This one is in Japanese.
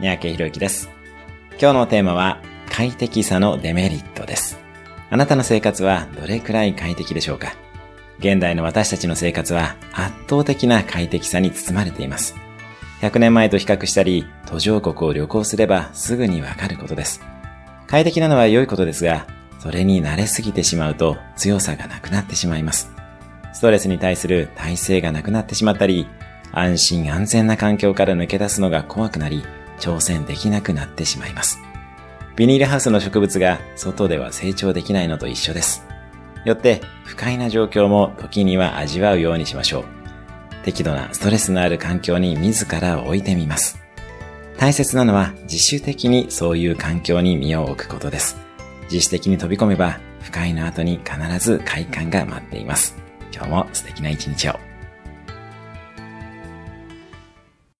三宅博之です。今日のテーマは快適さのデメリットです。あなたの生活はどれくらい快適でしょうか？現代の私たちの生活は圧倒的な快適さに包まれています。100年前と比較したり、途上国を旅行すればすぐにわかることです。快適なのは良いことですが、それに慣れすぎてしまうと強さがなくなってしまいます。ストレスに対する耐性がなくなってしまったり、安心安全な環境から抜け出すのが怖くなり、挑戦できなくなってしまいます。ビニールハウスの植物が外では成長できないのと一緒です。よって不快な状況も時には味わうようにしましょう。適度なストレスのある環境に自ら置いてみます。大切なのは自主的にそういう環境に身を置くことです。自主的に飛び込めば不快な後に必ず快感が待っています。今日も素敵な一日を。